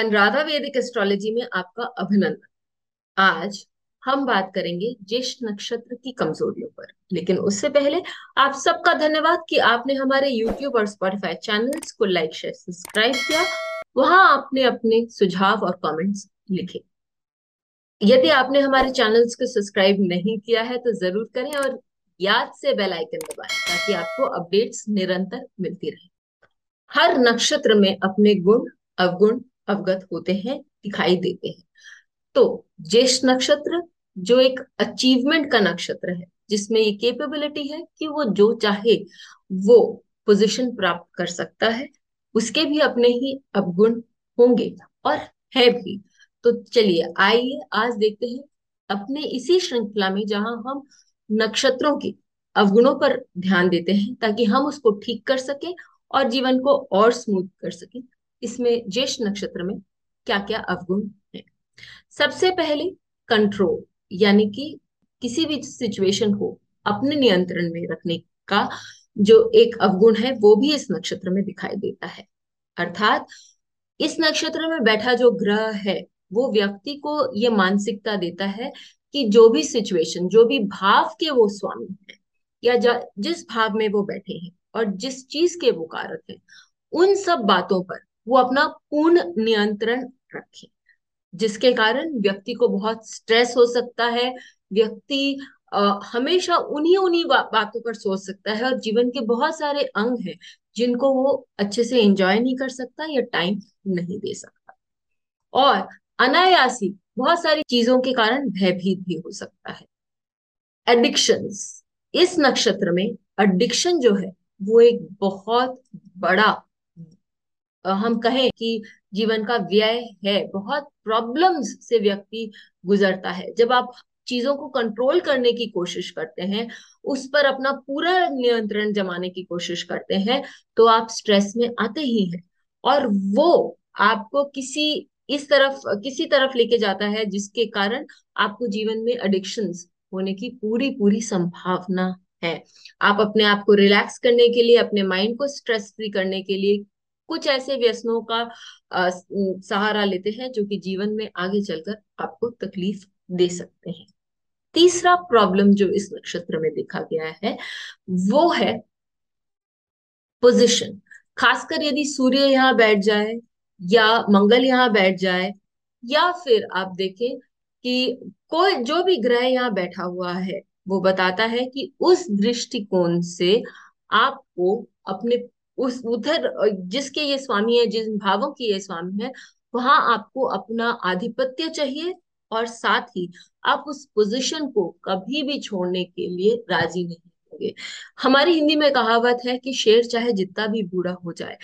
अनुराधा वैदिक एस्ट्रोलॉजी में आपका अभिनंदन। आज हम बात करेंगे ज्येष्ठ नक्षत्र की कमजोरियों पर। लेकिन उससे पहले आप सबका धन्यवाद कि आपने हमारे YouTube और Spotify चैनल्स को लाइक शेयर सब्सक्राइब किया। वहाँ आपने अपने सुझाव और कमेंट्स लिखे। यदि आपने हमारे चैनल्स को सब्सक्राइब नहीं किया है तो ज़रूर करें और याद से बेल आइकन दबाएँ, ताकि आपको अपडेट्स निरंतर मिलती रहे। हर नक्षत्र में अपने गुण, अवगुण अवगत होते हैं, दिखाई देते हैं। तो ज्येष्ठ नक्षत्र जो एक अचीवमेंट का नक्षत्र है, जिसमें ये कैपेबिलिटी है कि वो जो चाहे वो पोजीशन प्राप्त कर सकता है, उसके भी अपने ही अवगुण होंगे और है भी। तो चलिए, आइए, आज देखते हैं अपने इसी श्रृंखला में जहाँ हम नक्षत्रों के अवगुणों पर ध्यान देते हैं, ताकि हम उसको ठीक कर सके और जीवन को और स्मूथ कर सके। इसमें ज्येष्ठ नक्षत्र में क्या क्या अवगुण है? सबसे पहले कंट्रोल यानी कि किसी भी सिचुएशन को अपने नियंत्रण में रखने का जो एक अवगुण है, वो भी इस नक्षत्र में दिखाई देता है। अर्थात, इस नक्षत्र में बैठा जो ग्रह है, वो व्यक्ति को ये मानसिकता देता है कि जो भी सिचुएशन जो भी भाव के वो स्वामी है, या जिस भाव में वो बैठे हैं और जिस चीज़ के वो कारक है, उन सब बातों पर वो अपना पूर्ण नियंत्रण रखे जिसके कारण व्यक्ति को बहुत स्ट्रेस हो सकता है। व्यक्ति हमेशा उन्हीं उन्हीं बा, बातों पर सोच सकता है और जीवन के बहुत सारे अंग हैं जिनको वो अच्छे से एंजॉय नहीं कर सकता या टाइम नहीं दे सकता। और अनायासी बहुत सारी चीज़ों के कारण भयभीत भी हो सकता है। एडिक्शन इस नक्षत्र में एडिक्शन जो है वो एक बहुत बड़ा हम कहें कि जीवन का व्यय है, बहुत प्रॉब्लम्स से व्यक्ति गुजरता है। जब आप चीज़ों को कंट्रोल करने की कोशिश करते हैं, उस पर अपना पूरा नियंत्रण जमाने की कोशिश करते हैं तो आप स्ट्रेस में आते ही हैं। और वो आपको किसी, इस तरफ़, किसी तरफ़ लेके जाता है जिसके कारण आपको जीवन में एडिक्शंस होने की पूरी पूरी संभावना है। आप अपने आप को रिलैक्स करने के लिए, अपने माइंड को स्ट्रेस फ्री करने के लिए कुछ ऐसे व्यसनों का आ, सहारा लेते हैं जो कि जीवन में आगे चलकर आपको तकलीफ़ दे सकते हैं। तीसरा प्रॉब्लम जो इस नक्षत्र में देखा गया है वो है पोजिशन। खासकर यदि सूर्य यहाँ बैठ जाए या मंगल यहाँ बैठ जाए या फिर आप देखें कि कोई जो भी ग्रह यहाँ बैठा हुआ है वो बताता है कि उस दृष्टिकोण से आपको अपने उस उधर जिसके ये स्वामी है जिन भावों की ये स्वामी है वहाँ आपको अपना आधिपत्य चाहिए और साथ ही आप उस पोजीशन को कभी भी छोड़ने के लिए राज़ी नहीं होंगे। हमारी हिंदी में कहावत है कि शेर चाहे जितना भी बूढ़ा हो जाए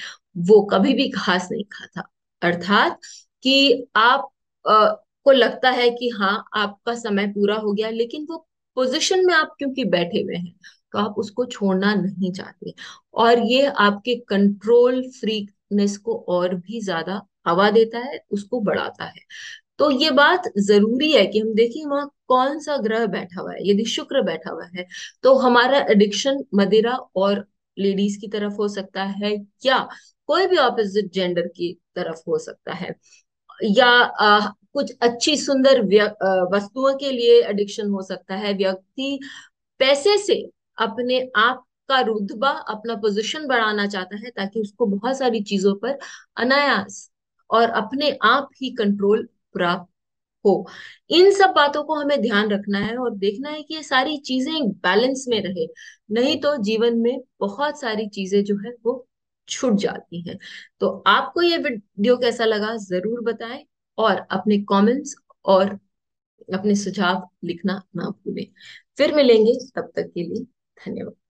वो कभी भी घास नहीं खाता। अर्थात कि आप आ, को लगता है कि हाँ आपका समय पूरा हो गया लेकिन वो पोजीशन में आप क्योंकि बैठे हुए हैं तो आप उसको छोड़ना नहीं चाहते। और ये आपके कंट्रोल फ्रीनेस को और भी ज़्यादा हवा देता है उसको बढ़ाता है। तो ये बात ज़रूरी है कि हम देखें वहाँ कौन सा ग्रह बैठा हुआ है? यदि शुक्र बैठा हुआ है तो हमारा एडिक्शन मदिरा और लेडीज़ की तरफ़ हो सकता है या कोई भी ऑपोजिट जेंडर की तरफ़ हो सकता है। या आ, कुछ अच्छी सुंदर वस्तुओं के लिए एडिक्शन हो सकता है। व्यक्ति पैसे से अपने आप का रुतबा, अपना पोजीशन बढ़ाना चाहता है ताकि उसको बहुत सारी चीज़ों पर अनायास और अपने आप ही कंट्रोल प्राप्त हो। इन सब बातों को हमें ध्यान रखना है और देखना है कि ये सारी चीज़ें बैलेंस में रहे। नहीं तो जीवन में बहुत सारी चीज़ें जो है वो छूट जाती हैं। तो आपको ये वीडियो कैसा लगा ज़रूर बताएँ। और अपने कमेंट्स और अपने सुझाव लिखना ना भूलें। फिर मिलेंगे, तब तक के लिए धन्यवाद।